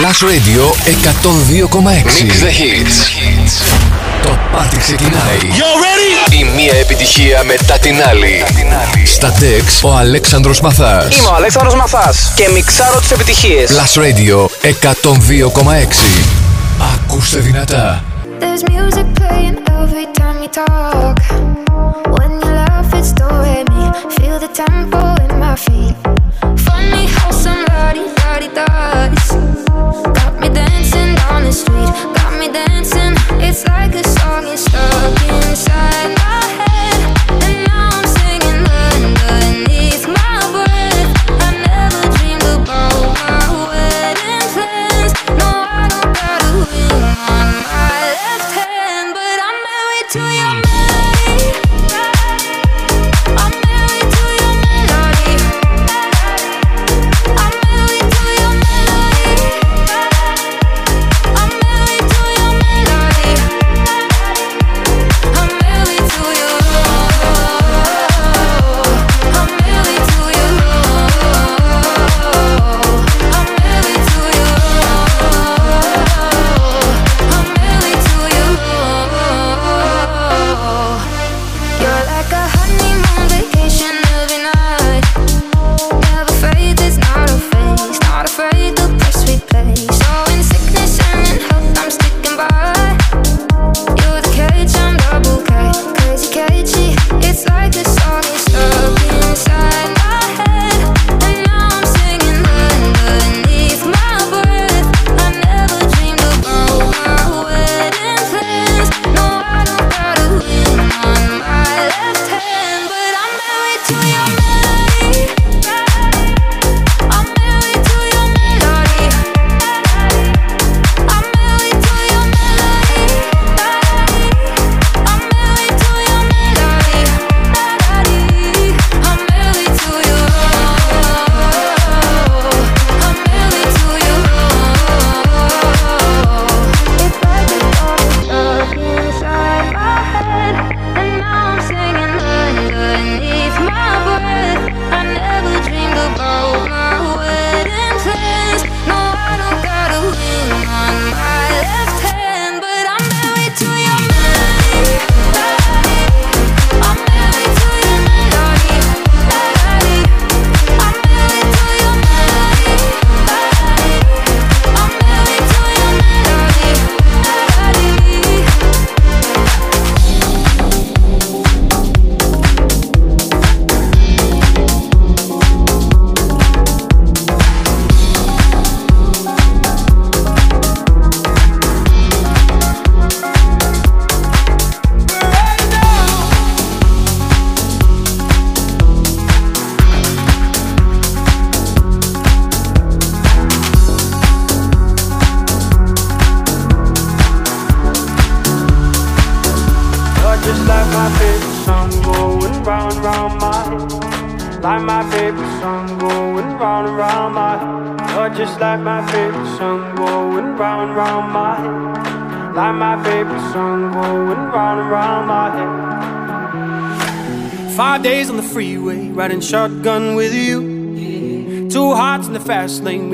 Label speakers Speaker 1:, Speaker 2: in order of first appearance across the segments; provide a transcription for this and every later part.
Speaker 1: Plus Radio 102,6.
Speaker 2: Mix the hits.
Speaker 1: Το πάρτι ξεκινάει.
Speaker 2: You ready? Η μία επιτυχία μετά την άλλη.
Speaker 1: Στα τεξ ο Αλέξανδρος Μαθάς.
Speaker 3: Είμαι ο Αλέξανδρος Μαθάς και μιξάρω τις επιτυχίες.
Speaker 1: Plus Radio 102,6. Ακούστε δυνατά.
Speaker 4: There's music playing every time you talk. When you laugh, it's doing me. Feel the tempo in my feet. Funny how somebody, body does. Street. Got me dancing. It's like a song is stuck inside my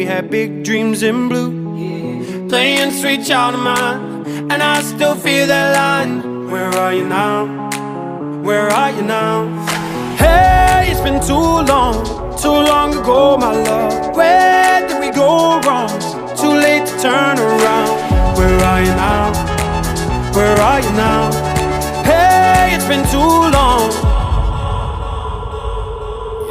Speaker 5: had big dreams in blue. Playing sweet child of mine, and I still feel that line. Where are you now? Where are you now? Hey, it's been too long, too long ago, my love. Where did we go wrong? Too late to turn around. Where are you now? Where are you now? Hey, it's been too long.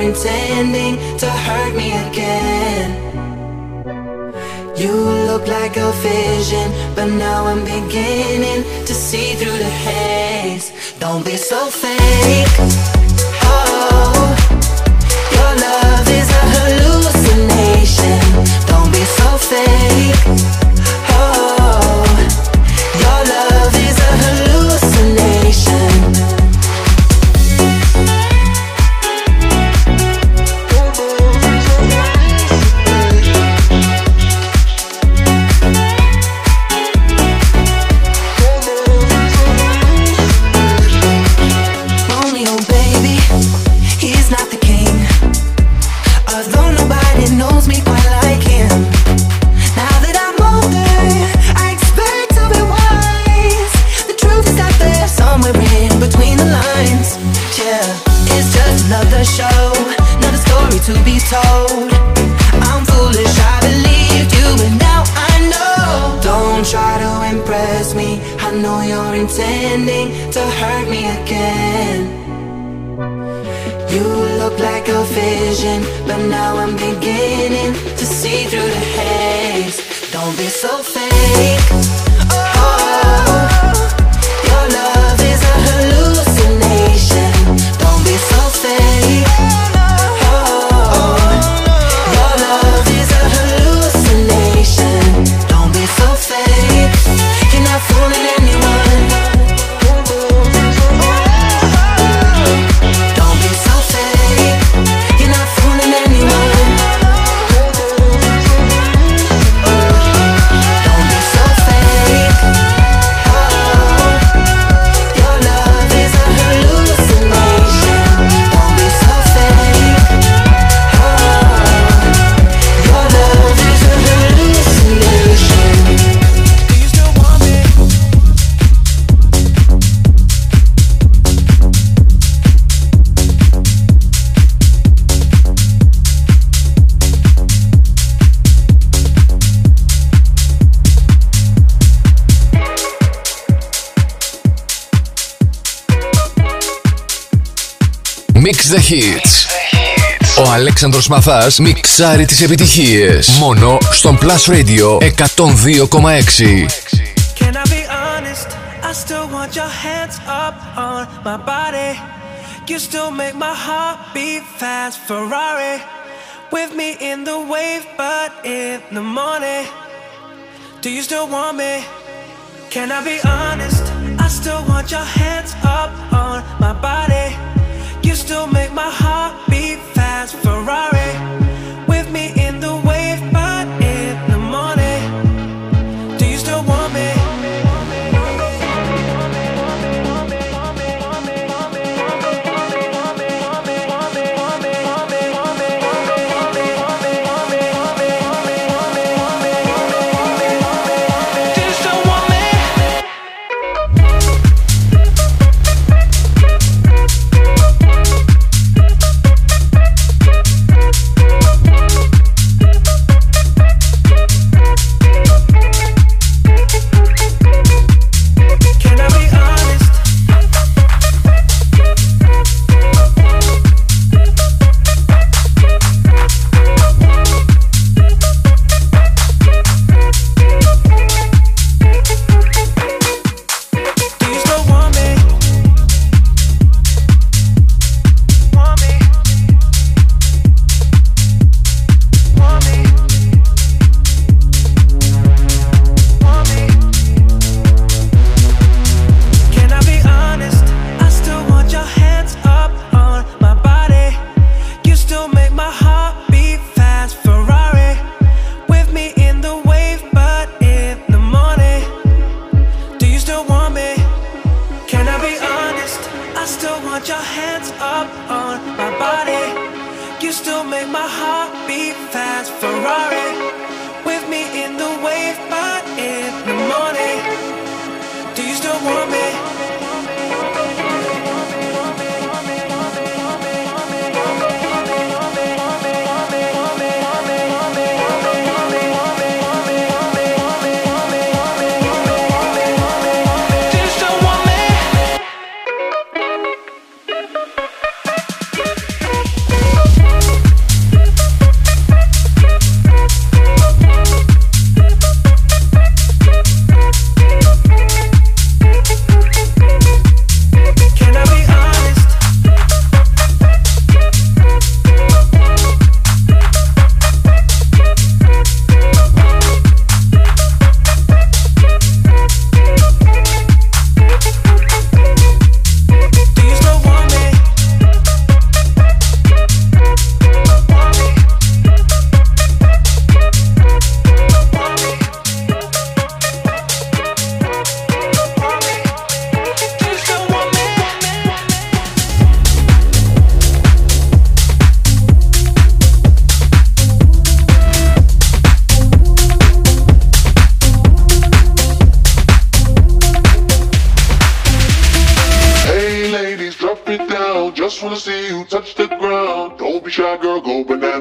Speaker 6: you're
Speaker 7: intending to hurt me again. You look like a vision, but now I'm beginning to see through the haze. Don't be so fake. Oh, your love is a hallucination. Don't be so fake. Oh, your love is a hallucination. so fake.
Speaker 2: the hits. Ο Αλέξανδρος Μαθάς μιξάρει τις επιτυχίες. Μόνο στον Plus Radio 102,6.
Speaker 8: Ferrari with me in the wave, but in the morning. still make my heart beat fast. Ferrari with me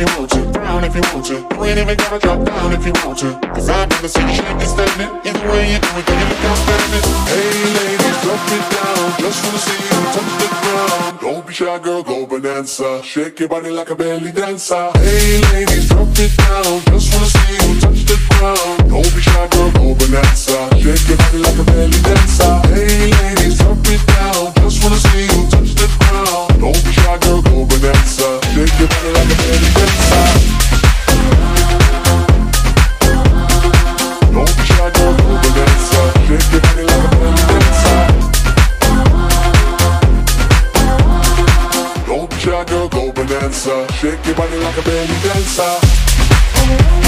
Speaker 6: if you want to, down if you want to. You ain't even gotta drop down if you want to. Cause I've never seen you shake it standing. Either way you do it, then you look outstanding. Hey, ladies, drop it down. Just wanna see you touch the ground. Don't be shy, girl, go bananza. Shake your body like a belly dancer. Hey, ladies, drop it down. Just wanna see you touch the ground. Don't be shy, girl, go bananza. Shake your body like a belly dancer. Hey, ladies, drop it down. Just wanna see you touch the ground. Don't be shy, girl, like a belly dancer.